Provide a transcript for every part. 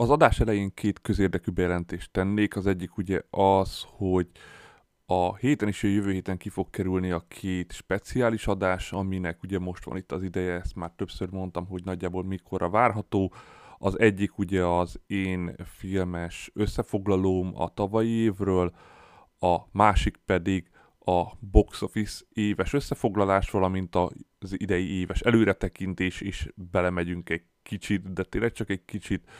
Az adás elején két közérdekű bejelentést tennék. Az egyik ugye az, hogy a héten és a jövő héten ki fog kerülni a két speciális adás, aminek ugye most van itt az ideje, ezt már többször mondtam, hogy nagyjából mikorra várható. Az egyik ugye az én filmes összefoglalóm a tavalyi évről, a másik pedig a box office éves összefoglalás, valamint az idei éves előretekintés is belemegyünk egy kicsit, de tényleg csak egy kicsit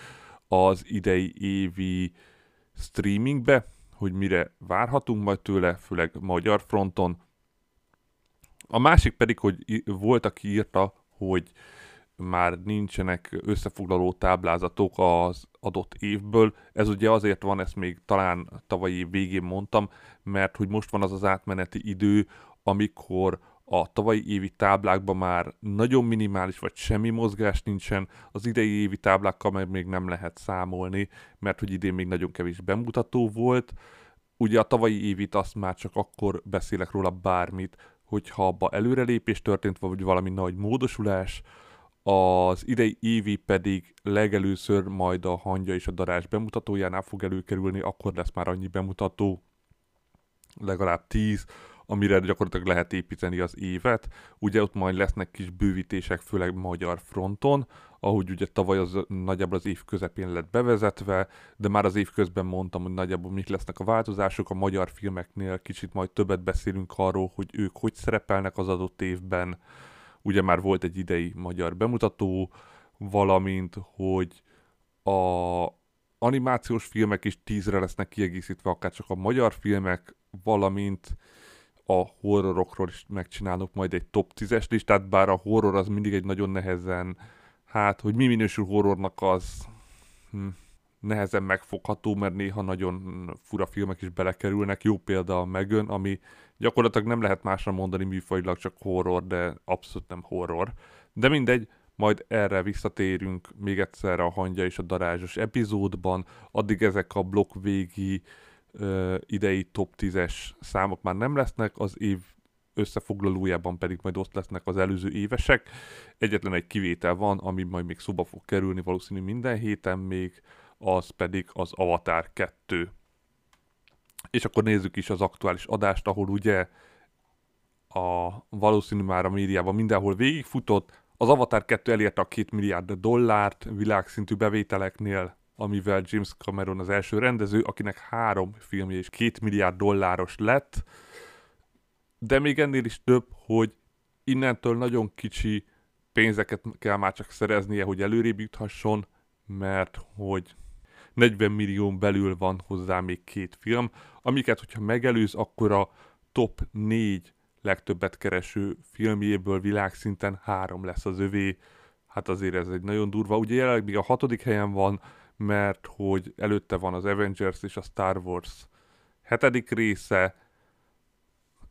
az idei évi streamingbe, hogy mire várhatunk majd tőle, főleg magyar fronton. A másik pedig, hogy volt, aki írta, hogy már nincsenek összefoglaló táblázatok az adott évből. Ez ugye azért van, ezt még talán tavalyi végén mondtam, mert hogy most van az az átmeneti idő, amikor a tavalyi évi táblákban már nagyon minimális vagy semmi mozgás nincsen, az idei évi táblákkal meg még nem lehet számolni, mert hogy idén még nagyon kevés bemutató volt. Ugye a tavalyi évit azt már csak akkor beszélek róla bármit, hogyha abba előrelépés történt, vagy valami nagy módosulás, az idei évi pedig legelőször majd a hangya és a darás bemutatójánál fog előkerülni, akkor lesz már annyi bemutató, legalább 10, amire gyakorlatilag lehet építeni az évet. Ugye ott majd lesznek kis bővítések, főleg magyar fronton, ahogy ugye tavaly az nagyjából az év közepén lett bevezetve, de már az év közben mondtam, hogy nagyjából mik lesznek a változások. A magyar filmeknél kicsit majd többet beszélünk arról, hogy ők hogy szerepelnek az adott évben. Ugye már volt egy idei magyar bemutató, valamint, hogy a animációs filmek is tízre lesznek kiegészítve, akár csak a magyar filmek, valamint a horrorokról is megcsinálok majd egy top 10-es listát, bár a horror az mindig egy nagyon nehezen, hát, hogy mi minősül horrornak az hm, nehezen megfogható, mert néha nagyon fura filmek is belekerülnek. Jó példa a Megön, ami gyakorlatilag nem lehet másra mondani műfajilag, csak horror, de abszolút nem horror. De mindegy, majd erre visszatérünk még egyszer a hangya és a darázsos epizódban, addig ezek a blokk végi idei top 10-es számok már nem lesznek, az év összefoglalójában pedig majd ott lesznek az előző évesek. Egyetlen egy kivétel van, ami majd még szoba fog kerülni valószínű minden héten még, az pedig az Avatar 2. És akkor nézzük is az aktuális adást, ahol ugye a valószínű már a médiában mindenhol végigfutott. Az Avatar 2 elérte a 2 milliárd dollárt világszintű bevételeknél, amivel James Cameron az első rendező, akinek három filmje és két milliárd dolláros lett, de még ennél is több, hogy innentől nagyon kicsi pénzeket kell már csak szereznie, hogy előrébb juthasson, mert hogy 40 millió belül van hozzá még két film, amiket, hogyha megelőz, akkor a top 4 legtöbbet kereső filmjéből világszinten három lesz az övé. Hát azért ez egy nagyon durva. Ugye jelenleg még a hatodik helyen van, mert hogy előtte van az Avengers és a Star Wars hetedik része,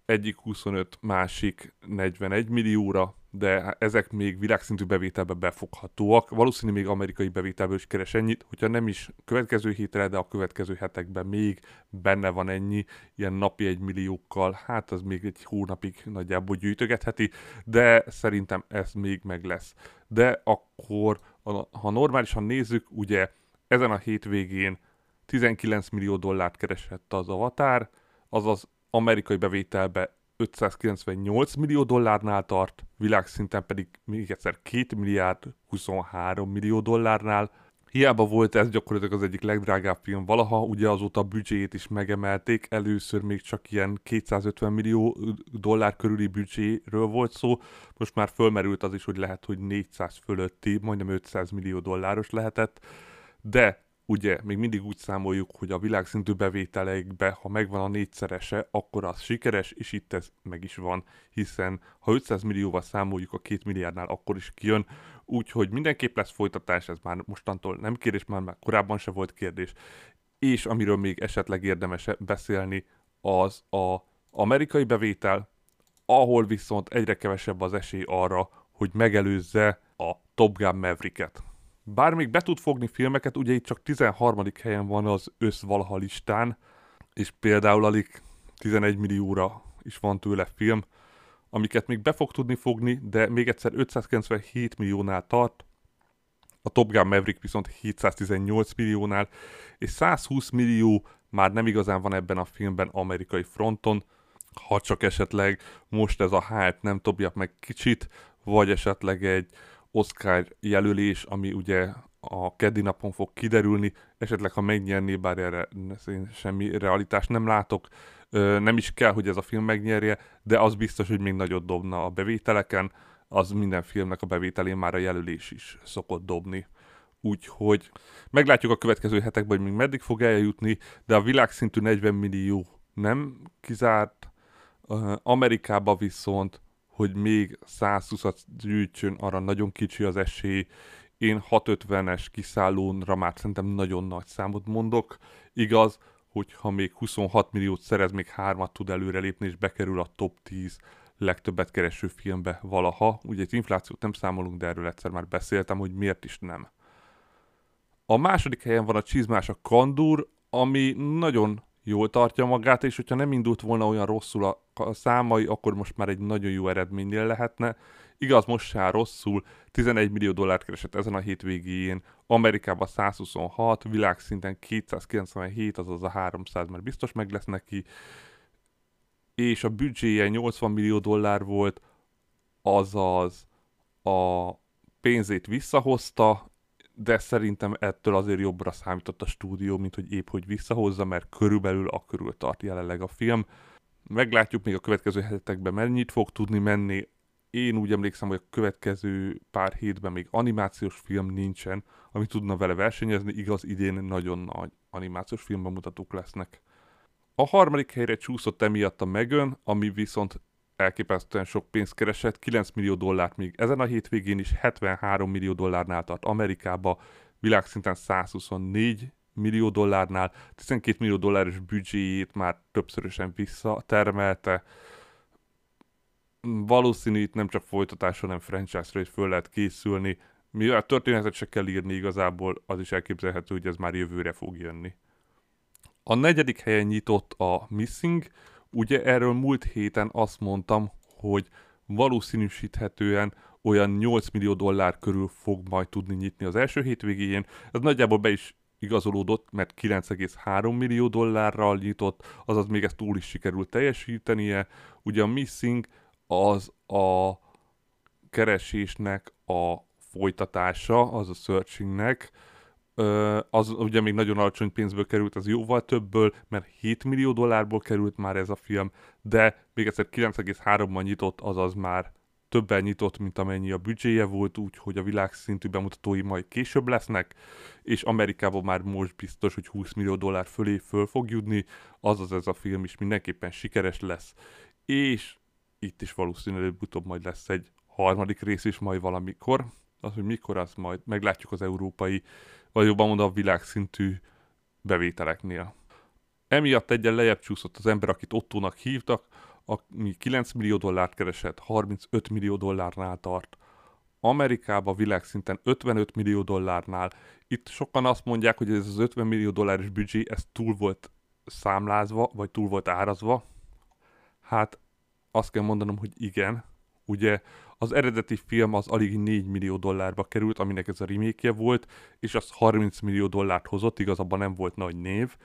egyik 25, másik 41 millióra, de ezek még világszintű bevételbe befoghatóak. Valószínű még amerikai bevételből is keres ennyit, hogyha nem is következő hétre, de a következő hetekben még benne van ennyi, ilyen napi egy milliókkal, hát az még egy hónapig nagyjából gyűjtögetheti, de szerintem ez még meg lesz. De akkor, ha normálisan nézzük, ugye ezen a hétvégén 19 millió dollárt keresett az Avatar, azaz amerikai bevételbe 598 millió dollárnál tart, világszinten pedig még egyszer 2 milliárd 23 millió dollárnál. Hiába volt ez gyakorlatilag az egyik legdrágább film valaha, ugye azóta a büdzséjét is megemelték, először még csak ilyen 250 millió dollár körüli büdzséről volt szó, most már fölmerült az is, hogy lehet, hogy 400 fölötti, majdnem 500 millió dolláros lehetett, de ugye még mindig úgy számoljuk, hogy a világszintű bevételeikbe, ha megvan a négyszerese, akkor az sikeres, és itt ez meg is van, hiszen ha 500 millióval számoljuk a két milliárdnál, akkor is kijön, úgyhogy mindenképp lesz folytatás, ez már mostantól nem kérdés, már, már korábban se volt kérdés, és amiről még esetleg érdemes beszélni, az a amerikai bevétel, ahol viszont egyre kevesebb az esély arra, hogy megelőzze a Top Gun Maverick-et. Bár még be tud fogni filmeket, ugye itt csak 13. helyen van az össz valaha listán, és például alig 11 millióra is van tőle film, amiket még be fog tudni fogni, de még egyszer 597 milliónál tart, a Top Gun Maverick viszont 718 milliónál, és 120 millió már nem igazán van ebben a filmben amerikai fronton, ha csak esetleg most ez a hype nem dobja meg kicsit, vagy esetleg egy Oscar jelölés, ami ugye a keddi napon fog kiderülni, esetleg ha megnyerné, bár erre én semmi realitást nem látok, nem is kell, hogy ez a film megnyerje, de az biztos, hogy még nagyot dobna a bevételeken, az minden filmnek a bevételén már a jelölés is szokott dobni. Úgyhogy meglátjuk a következő hetekben, hogy még meddig fog eljutni, de a világszintű 40 millió nem kizárt, Amerikába viszont hogy még 120-at gyűjtsön, arra nagyon kicsi az esély. Én 650-es kiszállónra már szerintem nagyon nagy számot mondok. Igaz, hogyha még 26 milliót szerez, még hármat tud előrelépni, és bekerül a top 10 legtöbbet kereső filmbe valaha. Ugye egy inflációt nem számolunk, de erről egyszer már beszéltem, hogy miért is nem. A második helyen van a csizmás a Kandur, ami nagyon jól tartja magát, és hogyha nem indult volna olyan rosszul a, a számai, akkor most már egy nagyon jó eredménynél lehetne. Igaz, most se rosszul, 11 millió dollárt keresett ezen a hétvégén, Amerikában 126, világszinten 297, azaz a 300, mert biztos meg lesz neki, és a büdzséje 80 millió dollár volt, azaz a pénzét visszahozta, de szerintem ettől azért jobbra számított a stúdió, mint hogy épp hogy visszahozza, mert körülbelül a körül tart jelenleg a film. Meglátjuk még a következő hetekben mennyit fog tudni menni. Én úgy emlékszem, hogy a következő pár hétben még animációs film nincsen, ami tudna vele versenyezni, igaz idén nagyon nagy animációs filmbemutatók lesznek. A harmadik helyre csúszott emiatt a Megan, ami viszont elképesztően sok pénzt keresett, 9 millió dollárt még ezen a hétvégén is, 73 millió dollárnál tart Amerikába, világszinten 124 millió dollárnál, 12 millió dolláros büdzséjét már többszörösen visszatermelte. Valószínű itt nem csak folytatásra, hanem franchise-ra is föl lehet készülni. Mivel történetet se kell írni igazából, az is elképzelhető, hogy ez már jövőre fog jönni. A negyedik helyen nyitott a Missing, Ugye erről múlt héten azt mondtam, hogy valószínűsíthetően olyan 8 millió dollár körül fog majd tudni nyitni az első hétvégén. Ez nagyjából be is igazolódott, mert 9,3 millió dollárral nyitott, azaz még ezt túl is sikerült teljesítenie. Ugye a Missing az a keresésnek a folytatása, az a searchingnek, az ugye még nagyon alacsony pénzből került, az jóval többből, mert 7 millió dollárból került már ez a film, de még egyszer 9,3-ban nyitott, azaz már többen nyitott, mint amennyi a büdzséje volt, úgyhogy a világszintű bemutatói majd később lesznek, és Amerikában már most biztos, hogy 20 millió dollár fölé föl fog jutni, azaz ez a film is mindenképpen sikeres lesz, és itt is valószínűleg utóbb majd lesz egy harmadik rész is majd valamikor, az, hogy mikor, az majd meglátjuk az európai vagy jobban mondva a világszintű bevételeknél. Emiatt egyen lejjebb csúszott az ember, akit Ottónak hívtak, ami 9 millió dollárt keresett, 35 millió dollárnál tart. Amerikában világszinten 55 millió dollárnál. Itt sokan azt mondják, hogy ez az 50 millió dolláros büdzsé, ez túl volt számlázva, vagy túl volt árazva. Hát azt kell mondanom, hogy igen. Ugye az eredeti film az alig 4 millió dollárba került, aminek ez a remake volt, és az 30 millió dollárt hozott, igaz, abban nem volt nagy név,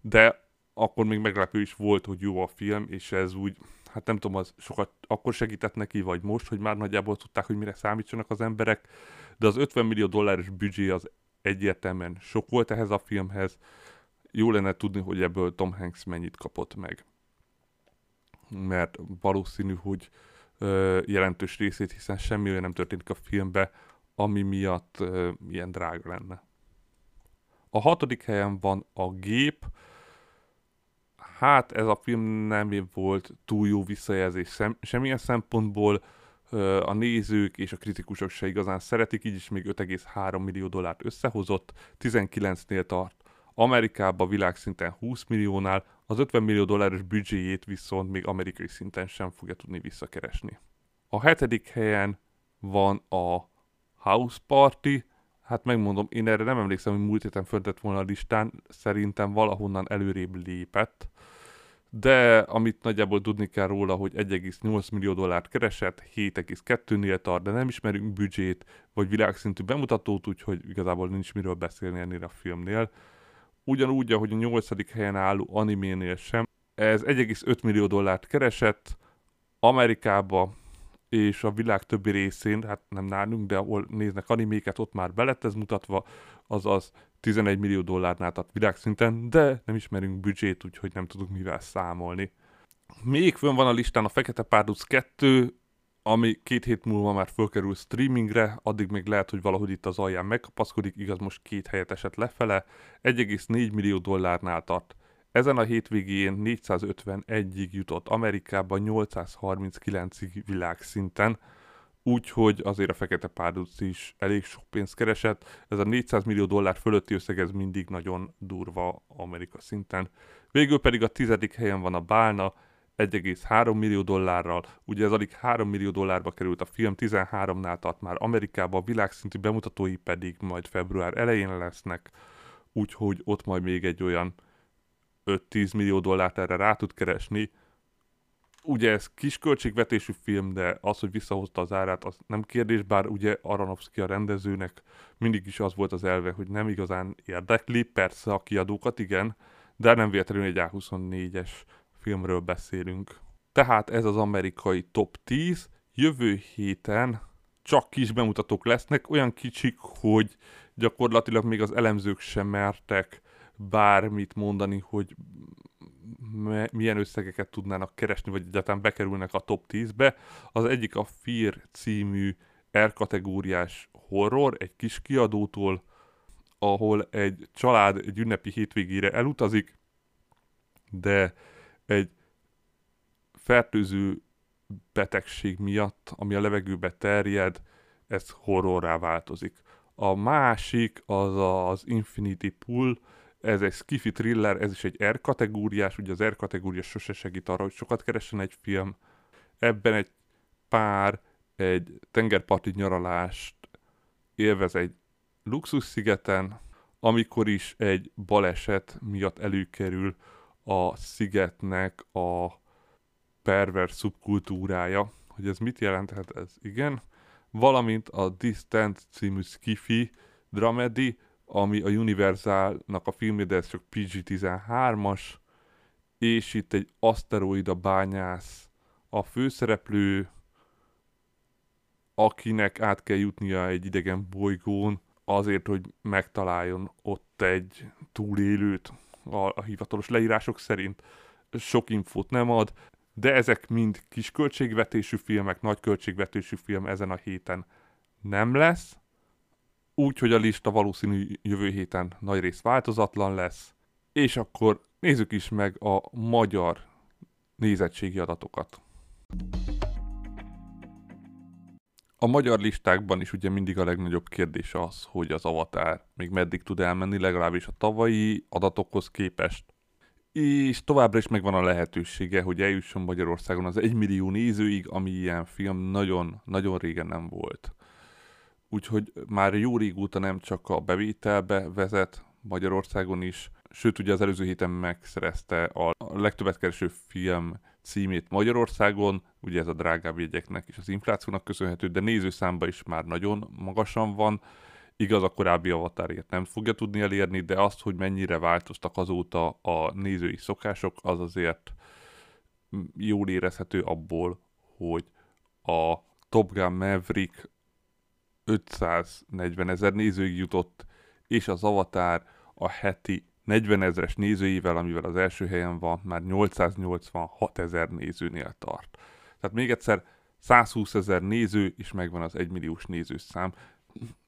de akkor még meglepő is volt, hogy jó a film, és ez úgy, hát nem tudom, az sokat akkor segített neki, vagy most, hogy már nagyjából tudták, hogy mire számítsanak az emberek, de az 50 millió dolláros büdzsé az egyértelműen sok volt ehhez a filmhez. Jó lenne tudni, hogy ebből Tom Hanks mennyit kapott meg. Mert valószínű, hogy ö, jelentős részét, hiszen semmi olyan nem történik a filmbe, ami miatt ö, ilyen drága lenne. A hatodik helyen van a gép. Hát ez a film nem volt túl jó visszajelzés sem, semmilyen szempontból. A nézők és a kritikusok se igazán szeretik, így is még 5,3 millió dollárt összehozott, 19-nél tart. Amerikában világszinten 20 milliónál, az 50 millió dolláros büdzséjét viszont még amerikai szinten sem fogja tudni visszakeresni. A hetedik helyen van a House Party, hát megmondom, én erre nem emlékszem, hogy múlt héten föntett volna a listán, szerintem valahonnan előrébb lépett, de amit nagyjából tudni kell róla, hogy 1,8 millió dollárt keresett, 7,2-nél tart, de nem ismerünk büdzsét, vagy világszintű bemutatót, úgyhogy igazából nincs miről beszélni ennél a filmnél. Ugyanúgy, ahogy a 8. helyen álló animénél sem, ez 1,5 millió dollárt keresett, Amerikába és a világ többi részén, hát nem nálunk, de ahol néznek animéket, ott már belett ez mutatva, azaz 11 millió dollárnál tart világszinten, de nem ismerünk büdzsét, úgyhogy nem tudunk mivel számolni. Még fönn van a listán a Fekete Párduc 2, ami két hét múlva már fölkerül streamingre, addig még lehet, hogy valahogy itt az alján megkapaszkodik, igaz most két helyet esett lefele, 1,4 millió dollárnál tart. Ezen a hétvégén 451-ig jutott Amerikában, 839-ig világszinten, úgyhogy azért a Fekete Párduc is elég sok pénzt keresett. Ez a 400 millió dollár fölötti összeg, ez mindig nagyon durva Amerika szinten. Végül pedig a tizedik helyen van a Bálna, 1,3 millió dollárral, ugye ez alig 3 millió dollárba került a film, 13-nál tart már Amerikában, világszintű bemutatói pedig majd február elején lesznek, úgyhogy ott majd még egy olyan 5-10 millió dollárt erre rá tud keresni. Ugye ez kis film, de az, hogy visszahozta az árát, az nem kérdés, bár ugye Aronofsky a rendezőnek mindig is az volt az elve, hogy nem igazán érdekli, persze a kiadókat igen, de nem véletlenül egy A24-es filmről beszélünk. Tehát ez az amerikai top 10, jövő héten csak kis bemutatók lesznek, olyan kicsik, hogy gyakorlatilag még az elemzők sem mertek bármit mondani, hogy milyen összegeket tudnának keresni, vagy egyáltalán bekerülnek a top 10-be. Az egyik a Fear című R kategóriás horror, egy kis kiadótól, ahol egy család egy ünnepi hétvégére elutazik, de egy fertőző betegség miatt, ami a levegőbe terjed, ez horrorrá változik. A másik az az Infinity Pool, ez egy skifi thriller, ez is egy R kategóriás, ugye az R kategória sose segít arra, hogy sokat keressen egy film. Ebben egy pár egy tengerparti nyaralást élvez egy luxus szigeten, amikor is egy baleset miatt előkerül a szigetnek a pervers szubkultúrája. Hogy ez mit jelenthet ez? Igen. Valamint a Distant című skifi dramedy, ami a Universalnak a filmje, de ez csak PG-13-as, és itt egy aszteroida bányász a főszereplő, akinek át kell jutnia egy idegen bolygón, azért, hogy megtaláljon ott egy túlélőt a, a hivatalos leírások szerint. Sok infót nem ad, de ezek mind kis költségvetésű filmek, nagy költségvetésű film ezen a héten nem lesz, úgy, hogy a lista valószínű jövő héten nagy rész változatlan lesz, és akkor nézzük is meg a magyar nézettségi adatokat. A magyar listákban is ugye mindig a legnagyobb kérdés az, hogy az Avatar még meddig tud elmenni, legalábbis a tavalyi adatokhoz képest. És továbbra is megvan a lehetősége, hogy eljusson Magyarországon az 1 millió nézőig, ami ilyen film nagyon-nagyon régen nem volt úgyhogy már jó régóta nem csak a bevételbe vezet Magyarországon is, sőt ugye az előző héten megszerezte a legtöbbet kereső film címét Magyarországon, ugye ez a drágább jegyeknek és az inflációnak köszönhető, de nézőszámba is már nagyon magasan van, igaz a korábbi avatárért nem fogja tudni elérni, de azt, hogy mennyire változtak azóta a nézői szokások, az azért jól érezhető abból, hogy a Top Gun Maverick 540 ezer nézőig jutott, és az Avatar a heti 40 ezres nézőivel, amivel az első helyen van, már 886 ezer nézőnél tart. Tehát még egyszer 120 ezer néző, és megvan az 1 milliós nézőszám.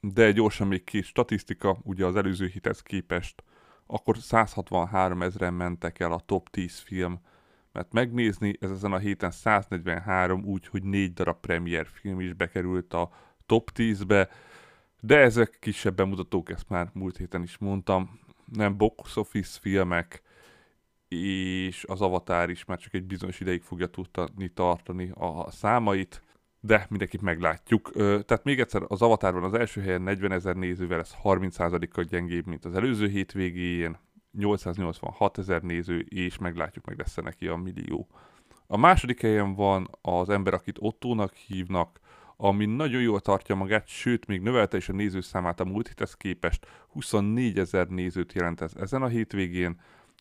De gyorsan még két statisztika, ugye az előző hithez képest, akkor 163 ezeren mentek el a top 10 film, mert megnézni, ez ezen a héten 143, úgyhogy négy darab premier film is bekerült a top 10-be, de ezek kisebb bemutatók, ezt már múlt héten is mondtam, nem box office filmek, és az Avatar is már csak egy bizonyos ideig fogja tudni tartani a számait, de mindenképp meglátjuk. Tehát még egyszer, az Avatarban az első helyen 40 ezer nézővel, ez 30%-kal gyengébb, mint az előző hétvégén, 886 ezer néző, és meglátjuk, meg lesz neki a millió. A második helyen van az ember, akit Ottónak hívnak, ami nagyon jól tartja magát, sőt, még növelte is a nézőszámát a múlt héthez képest. 24 ezer nézőt jelent ez ezen a hétvégén,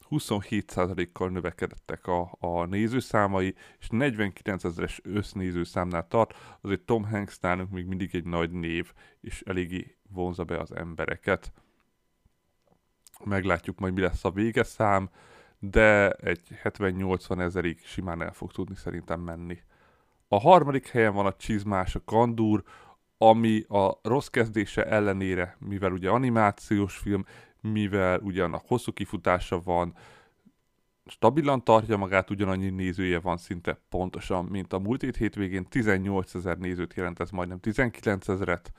27%-kal növekedtek a, a nézőszámai, és 49 ezeres össznézőszámnál tart, azért Tom Hanks nálunk még mindig egy nagy név, és eléggé vonza be az embereket. Meglátjuk majd mi lesz a végeszám, de egy 70-80 ezerig simán el fog tudni szerintem menni. A harmadik helyen van a Csizmás, a Kandúr, ami a rossz kezdése ellenére, mivel ugye animációs film, mivel ugyanak hosszú kifutása van, stabilan tartja magát, ugyanannyi nézője van szinte pontosan, mint a múlt hét hétvégén, 18 ezer nézőt jelent, ez majdnem 19 ezeret,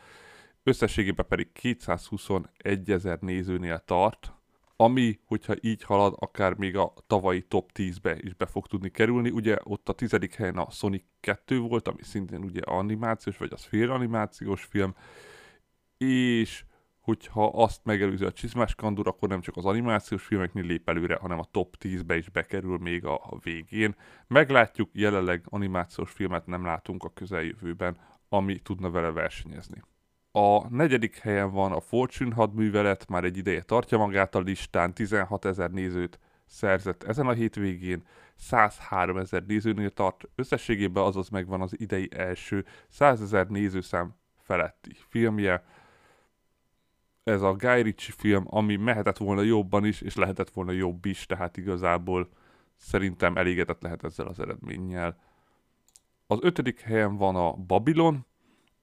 összességében pedig 221 ezer nézőnél tart, ami, hogyha így halad, akár még a tavalyi top 10-be is be fog tudni kerülni. Ugye ott a tizedik helyen a Sonic 2 volt, ami szintén ugye animációs, vagy az fél animációs film, és hogyha azt megelőzi a Csizmás Kandur, akkor nem csak az animációs filmeknél lép előre, hanem a top 10-be is bekerül még a végén. Meglátjuk, jelenleg animációs filmet nem látunk a közeljövőben, ami tudna vele versenyezni. A negyedik helyen van a Fortune hadművelet, már egy ideje tartja magát a listán, 16 ezer nézőt szerzett ezen a hétvégén, 103 ezer nézőnél tart, összességében azaz megvan az idei első 100 ezer nézőszám feletti filmje. Ez a Guy Ritchie film, ami mehetett volna jobban is, és lehetett volna jobb is, tehát igazából szerintem elégedett lehet ezzel az eredménnyel. Az ötödik helyen van a Babylon,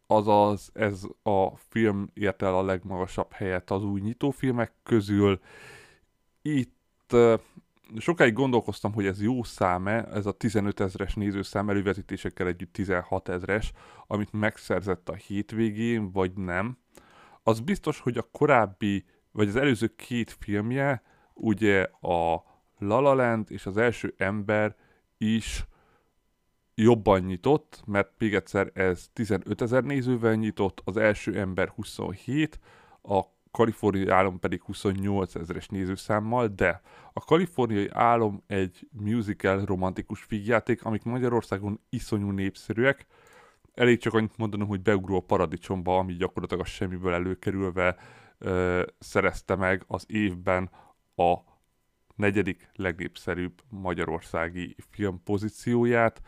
azaz ez a film ért el a legmagasabb helyet az új nyitófilmek közül. Itt sokáig gondolkoztam, hogy ez jó szám-e, ez a 15 ezres nézőszám elővetítésekkel együtt 16 ezres, amit megszerzett a hétvégén, vagy nem. Az biztos, hogy a korábbi, vagy az előző két filmje, ugye a La La Land és az első ember is jobban nyitott, mert még egyszer ez 15 ezer nézővel nyitott, az első ember 27, a kaliforniai álom pedig 28 ezeres nézőszámmal, de a kaliforniai álom egy musical romantikus figjáték, amik Magyarországon iszonyú népszerűek. Elég csak annyit mondanom, hogy beugró a paradicsomba, ami gyakorlatilag a semmiből előkerülve ö, szerezte meg az évben a negyedik legnépszerűbb magyarországi film pozícióját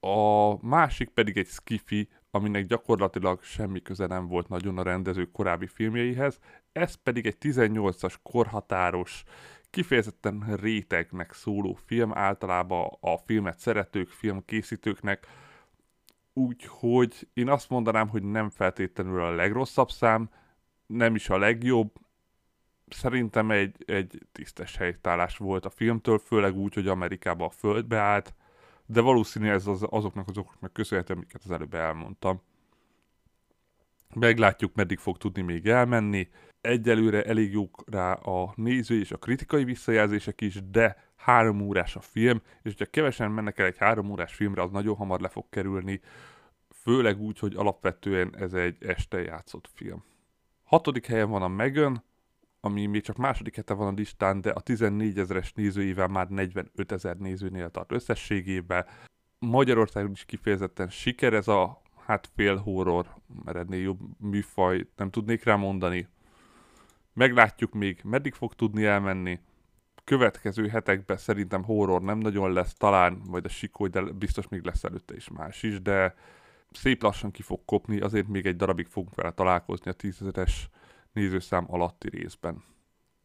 a másik pedig egy skifi, aminek gyakorlatilag semmi köze nem volt nagyon a rendező korábbi filmjeihez, ez pedig egy 18-as korhatáros, kifejezetten rétegnek szóló film, általában a filmet szeretők, filmkészítőknek, úgyhogy én azt mondanám, hogy nem feltétlenül a legrosszabb szám, nem is a legjobb, szerintem egy, egy tisztes helytállás volt a filmtől, főleg úgy, hogy Amerikába a földbe állt, de valószínű ez az, azoknak az okoknak köszönhető, amiket az előbb elmondtam. Meglátjuk, meddig fog tudni még elmenni. Egyelőre elég jók rá a néző és a kritikai visszajelzések is, de három órás a film, és hogyha kevesen mennek el egy három órás filmre, az nagyon hamar le fog kerülni, főleg úgy, hogy alapvetően ez egy este játszott film. Hatodik helyen van a Megan, ami még csak második hete van a listán, de a 14 ezeres nézőivel már 45 ezer nézőnél tart összességében. Magyarországon is kifejezetten siker ez a hát fél horror, mert ennél jobb műfaj nem tudnék rá mondani. Meglátjuk még, meddig fog tudni elmenni. Következő hetekben szerintem horror nem nagyon lesz, talán majd a sikoly, de biztos még lesz előtte is más is, de szép lassan ki fog kopni, azért még egy darabig fogunk vele találkozni a 10 es nézőszám alatti részben.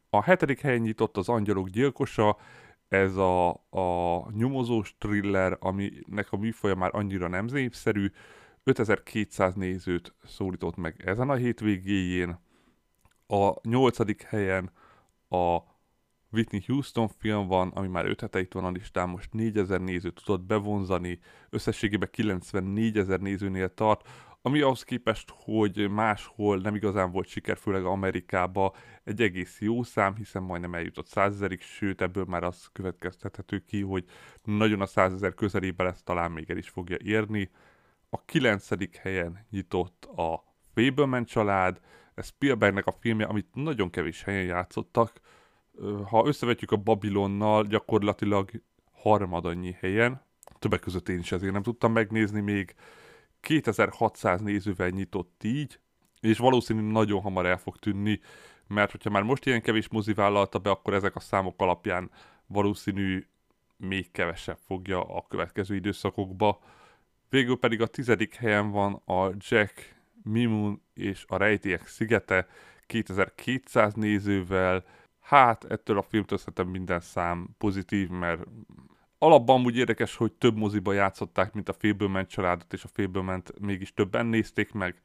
A hetedik helyen nyitott az Angyalok gyilkosa, ez a, a nyomozós thriller, aminek a műfaja már annyira nem népszerű, 5200 nézőt szólított meg ezen a hétvégéjén. A nyolcadik helyen a Whitney Houston film van, ami már 5 hete itt van a listán, most 4000 nézőt tudott bevonzani, összességében 94 ezer nézőnél tart, ami ahhoz képest, hogy máshol nem igazán volt siker, főleg Amerikába, egy egész jó szám, hiszen majdnem eljutott 100 ezerig, sőt ebből már az következtethető ki, hogy nagyon a 100 ezer közelébe lesz, talán még el is fogja érni. A kilencedik helyen nyitott a Fableman család, ez Spielbergnek a filmje, amit nagyon kevés helyen játszottak. Ha összevetjük a Babylonnal, gyakorlatilag harmadannyi helyen, többek között én is ezért nem tudtam megnézni még, 2600 nézővel nyitott így, és valószínűleg nagyon hamar el fog tűnni, mert hogyha már most ilyen kevés mozi vállalta be, akkor ezek a számok alapján valószínű még kevesebb fogja a következő időszakokba. Végül pedig a tizedik helyen van a Jack Mimun és a Rejtélyek szigete 2200 nézővel. Hát ettől a filmtől szerintem minden szám pozitív, mert alapban úgy érdekes, hogy több moziba játszották, mint a Fableman családot, és a fableman mégis többen nézték meg.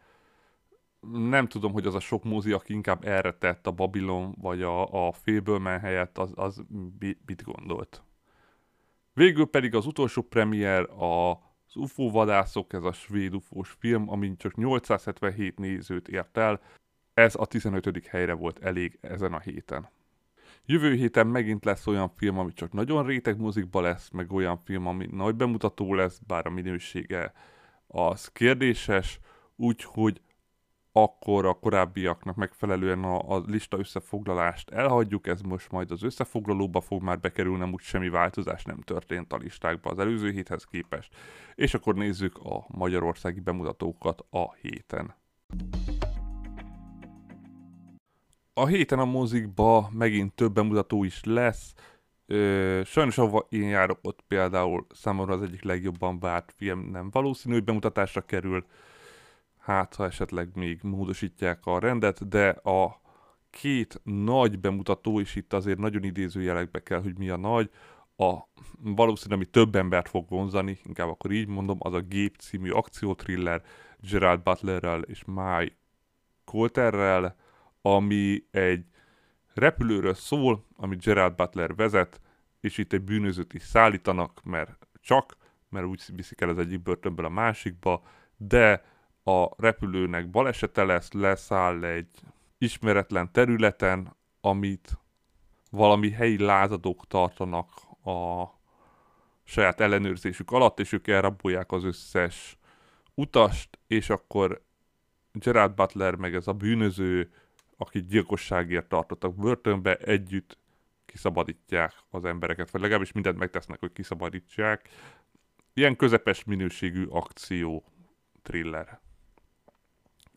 Nem tudom, hogy az a sok mozi, aki inkább erre tett a Babylon, vagy a, a Fableman helyett, az, az mit gondolt. Végül pedig az utolsó premier a az UFO vadászok, ez a svéd ufós film, amin csak 877 nézőt ért el, ez a 15. helyre volt elég ezen a héten. Jövő héten megint lesz olyan film, ami csak nagyon réteg muzikba lesz, meg olyan film, ami nagy bemutató lesz, bár a minősége az kérdéses, úgyhogy akkor a korábbiaknak megfelelően a, a lista összefoglalást elhagyjuk, ez most majd az összefoglalóba fog már bekerülni, úgy semmi változás nem történt a listákba az előző héthez képest, és akkor nézzük a magyarországi bemutatókat a héten. A héten a mozikba megint több bemutató is lesz. Ö, sajnos, ahova én járok, ott például számomra az egyik legjobban várt film nem valószínű, hogy bemutatásra kerül. Hát, ha esetleg még módosítják a rendet, de a két nagy bemutató, és itt azért nagyon idézőjelekbe kell, hogy mi a nagy, a valószínűleg ami több embert fog vonzani, inkább akkor így mondom, az a Gép című akciótriller Gerald Butlerrel és Mike Colterrel, ami egy repülőről szól, amit Gerard Butler vezet, és itt egy bűnözőt is szállítanak, mert csak, mert úgy viszik el az egyik börtönből a másikba, de a repülőnek balesete lesz, leszáll egy ismeretlen területen, amit valami helyi lázadók tartanak a saját ellenőrzésük alatt, és ők elrabolják az összes utast, és akkor Gerard Butler meg ez a bűnöző akik gyilkosságért tartottak börtönbe, együtt kiszabadítják az embereket, vagy legalábbis mindent megtesznek, hogy kiszabadítsák. Ilyen közepes minőségű akció thriller.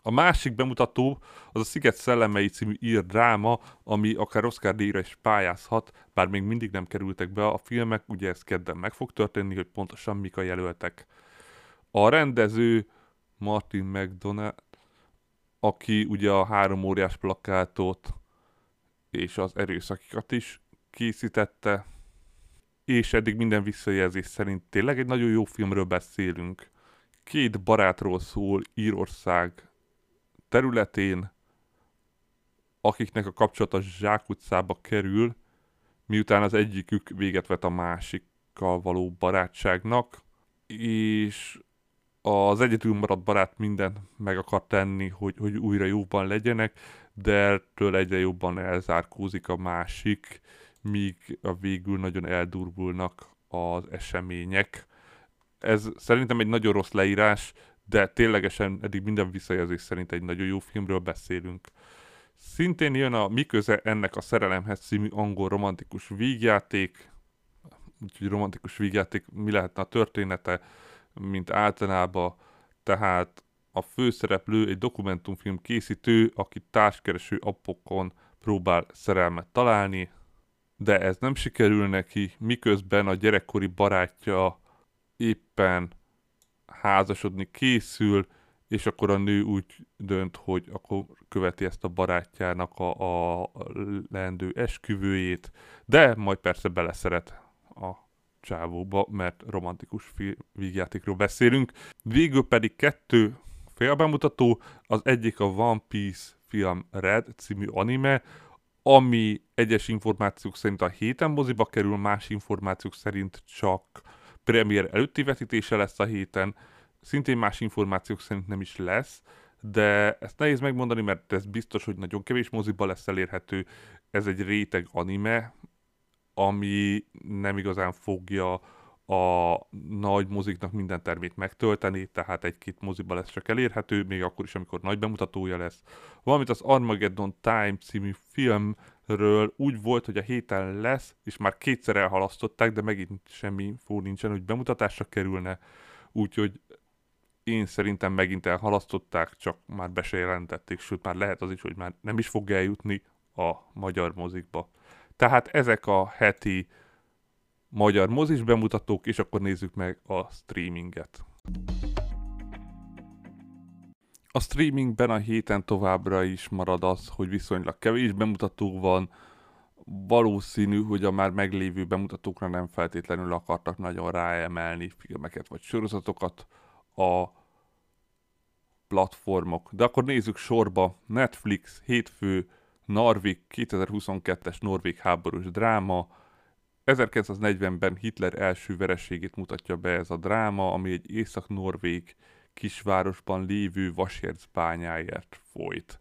A másik bemutató az a Sziget Szellemei című ír dráma, ami akár Oscar díjra is pályázhat, bár még mindig nem kerültek be a filmek, ugye ez kedden meg fog történni, hogy pontosan mik a jelöltek. A rendező Martin McDonald, aki ugye a három óriás plakátot és az erőszakikat is készítette, és eddig minden visszajelzés szerint tényleg egy nagyon jó filmről beszélünk. Két barátról szól Írország területén, akiknek a kapcsolata zsákutcába kerül, miután az egyikük véget vet a másikkal való barátságnak, és az egyedül maradt barát mindent meg akar tenni, hogy, hogy újra jóban legyenek, de ettől egyre jobban elzárkózik a másik, míg a végül nagyon eldurvulnak az események. Ez szerintem egy nagyon rossz leírás, de ténylegesen eddig minden visszajelzés szerint egy nagyon jó filmről beszélünk. Szintén jön a Mi ennek a szerelemhez című angol romantikus vígjáték, úgyhogy romantikus vígjáték, mi lehetne a története, mint általában, tehát a főszereplő egy dokumentumfilm készítő, aki társkereső appokon próbál szerelmet találni, de ez nem sikerül neki, miközben a gyerekkori barátja éppen házasodni készül, és akkor a nő úgy dönt, hogy akkor követi ezt a barátjának a, a leendő esküvőjét, de majd persze beleszeret a csávóba, mert romantikus vígjátékról beszélünk. Végül pedig kettő félbemutató, az egyik a One Piece film Red című anime, ami egyes információk szerint a héten moziba kerül, más információk szerint csak premier előtti vetítése lesz a héten, szintén más információk szerint nem is lesz, de ezt nehéz megmondani, mert ez biztos, hogy nagyon kevés moziba lesz elérhető. Ez egy réteg anime, ami nem igazán fogja a nagy moziknak minden termét megtölteni, tehát egy-két moziba lesz csak elérhető, még akkor is, amikor nagy bemutatója lesz. Valamint az Armageddon Time című filmről úgy volt, hogy a héten lesz, és már kétszer elhalasztották, de megint semmi infó nincsen, hogy bemutatásra kerülne, úgyhogy én szerintem megint elhalasztották, csak már be se jelentették, sőt már lehet az is, hogy már nem is fog eljutni a magyar mozikba. Tehát ezek a heti magyar mozis bemutatók, és akkor nézzük meg a streaminget. A streamingben a héten továbbra is marad az, hogy viszonylag kevés bemutató van, valószínű, hogy a már meglévő bemutatókra nem feltétlenül akartak nagyon ráemelni filmeket vagy sorozatokat a platformok. De akkor nézzük sorba. Netflix, hétfő, Narvik, 2022-es Norvég háborús dráma, 1940-ben Hitler első vereségét mutatja be ez a dráma, ami egy észak-norvég kisvárosban lévő bányáért folyt.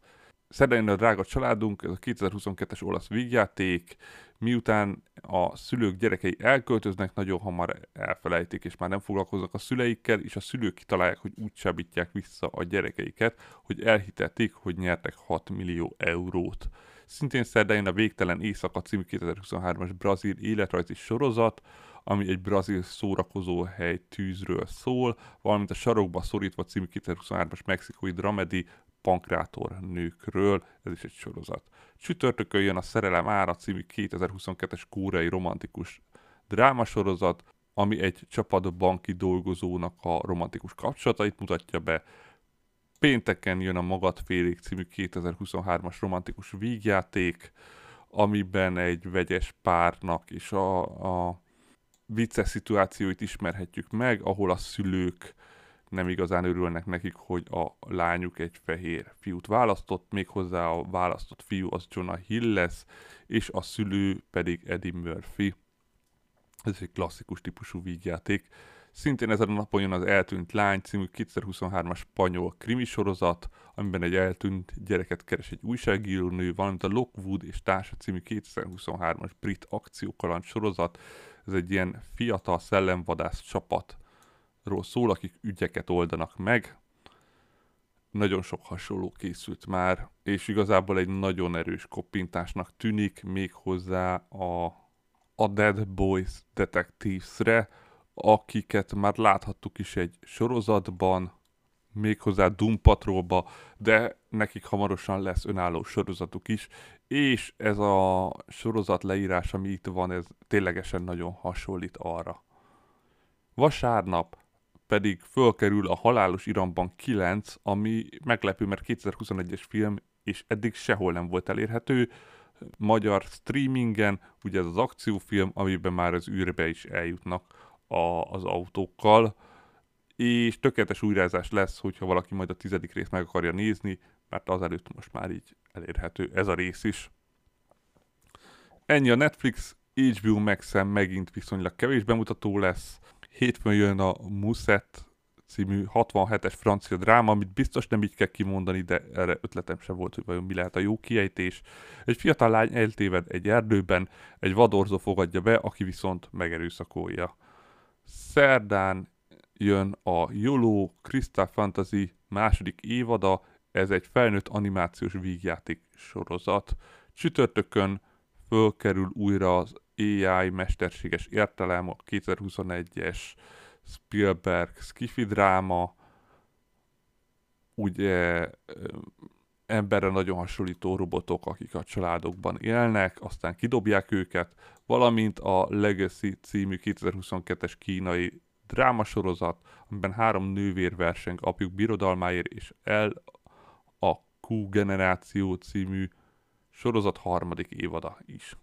Szedejön a drága családunk, ez a 2022-es olasz vígjáték, miután a szülők gyerekei elköltöznek, nagyon hamar elfelejtik, és már nem foglalkoznak a szüleikkel, és a szülők kitalálják, hogy úgy csábítják vissza a gyerekeiket, hogy elhitették, hogy nyertek 6 millió eurót. Szintén szerdán a Végtelen Éjszaka című 2023-as brazil életrajzi sorozat, ami egy brazil szórakozóhely tűzről szól, valamint a Sarokba szorítva című 2023-as mexikói dramedi pankrátor nőkről, ez is egy sorozat. Csütörtökön jön a Szerelem ára című 2022-es kórei romantikus drámasorozat, ami egy csapat banki dolgozónak a romantikus kapcsolatait mutatja be. Pénteken jön a Magadfélék című 2023-as romantikus vígjáték, amiben egy vegyes párnak és a, a vicces szituációit ismerhetjük meg, ahol a szülők nem igazán örülnek nekik, hogy a lányuk egy fehér fiút választott, méghozzá a választott fiú az Jonah Hill lesz, és a szülő pedig Eddie Murphy. Ez egy klasszikus típusú vígjáték. Szintén ezen a napon jön az Eltűnt Lány című 2023-as spanyol krimi sorozat, amiben egy eltűnt gyereket keres egy újságírónő, valamint a Lockwood és társa című 2023-as brit akciókaland sorozat. Ez egy ilyen fiatal szellemvadász csapatról szól, akik ügyeket oldanak meg. Nagyon sok hasonló készült már, és igazából egy nagyon erős koppintásnak tűnik méghozzá a, a Dead Boys Detectives-re, akiket már láthattuk is egy sorozatban, méghozzá Doom Patrolba, de nekik hamarosan lesz önálló sorozatuk is, és ez a sorozat leírás, ami itt van, ez ténylegesen nagyon hasonlít arra. Vasárnap pedig fölkerül a Halálos Iramban 9, ami meglepő, mert 2021-es film, és eddig sehol nem volt elérhető, magyar streamingen, ugye ez az akciófilm, amiben már az űrbe is eljutnak a, az autókkal, és tökéletes újrázás lesz, hogyha valaki majd a tizedik részt meg akarja nézni, mert azelőtt most már így elérhető ez a rész is. Ennyi a Netflix, HBO max megint viszonylag kevés bemutató lesz. Hétfőn jön a Muset című 67-es francia dráma, amit biztos nem így kell kimondani, de erre ötletem sem volt, hogy vajon mi lehet a jó kiejtés. Egy fiatal lány eltéved egy erdőben, egy vadorzó fogadja be, aki viszont megerőszakolja. Szerdán jön a YOLO Crystal Fantasy második évada, ez egy felnőtt animációs vígjáték sorozat. Csütörtökön fölkerül újra az AI mesterséges értelem, a 2021-es Spielberg skifi dráma, ugye emberre nagyon hasonlító robotok, akik a családokban élnek, aztán kidobják őket, valamint a Legacy című 2022-es kínai drámasorozat, amiben három nővér verseng apjuk birodalmáért, és el a Q Generáció című sorozat harmadik évada is.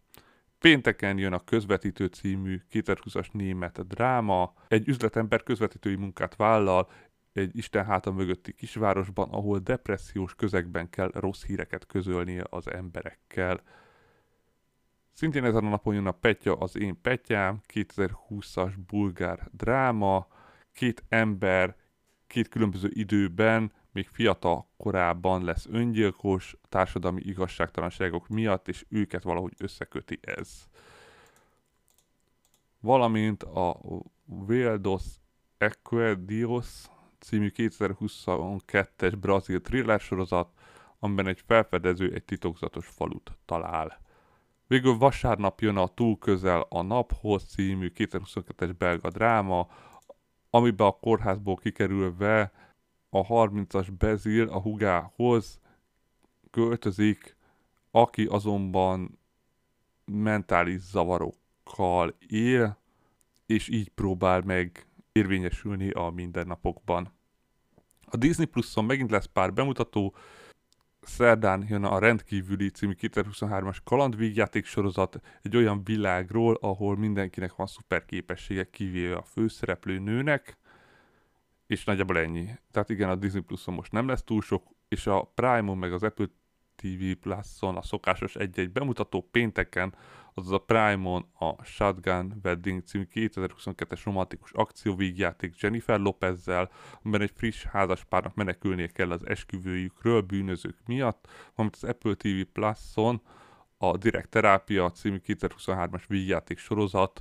Pénteken jön a Közvetítő című 2020-as német dráma. Egy üzletember közvetítői munkát vállal egy Isten háta mögötti kisvárosban, ahol depressziós közegben kell rossz híreket közölnie az emberekkel. Szintén ezen a napon jön a Petya az én Petyám, 2020-as bulgár dráma, két ember két különböző időben, még fiatal korában lesz öngyilkos társadalmi igazságtalanságok miatt, és őket valahogy összeköti ez. Valamint a Veldos Equedios című 2022-es brazil thriller sorozat, amiben egy felfedező egy titokzatos falut talál. Végül vasárnap jön a Túl közel a naphoz című 2022-es belga dráma, amiben a kórházból kikerülve a 30-as Bezil a hugához költözik, aki azonban mentális zavarokkal él, és így próbál meg érvényesülni a mindennapokban. A Disney Plus-on megint lesz pár bemutató, szerdán jön a Rendkívüli című 2023-as kalandvígjáték sorozat egy olyan világról, ahol mindenkinek van szuper képessége, kivéve a főszereplő nőnek, és nagyjából ennyi. Tehát igen, a Disney Plus-on most nem lesz túl sok, és a Prime-on meg az Apple TV Plus-on a szokásos egy-egy bemutató pénteken, azaz a Prime-on a Shotgun Wedding című 2022-es romantikus akcióvígjáték Jennifer Lopezzel, amiben egy friss házaspárnak menekülnie kell az esküvőjükről bűnözők miatt, valamint az Apple TV Plus-on a Direct Terápia című 2023-as vígjáték sorozat,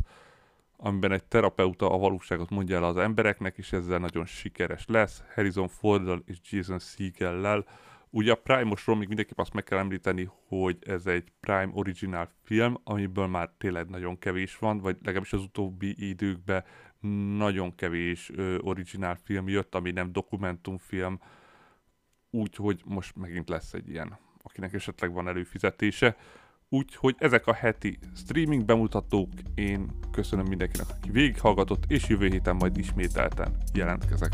amiben egy terapeuta a valóságot mondja el az embereknek, és ezzel nagyon sikeres lesz, Harrison Forddal és Jason Segel-lel. Ugye a Prime-osról még mindenképp azt meg kell említeni, hogy ez egy Prime original film, amiből már tényleg nagyon kevés van, vagy legalábbis az utóbbi időkben nagyon kevés ö, original film jött, ami nem dokumentumfilm, úgyhogy most megint lesz egy ilyen, akinek esetleg van előfizetése. Úgyhogy ezek a heti streaming bemutatók, én köszönöm mindenkinek, aki végighallgatott, és jövő héten majd ismételten jelentkezek.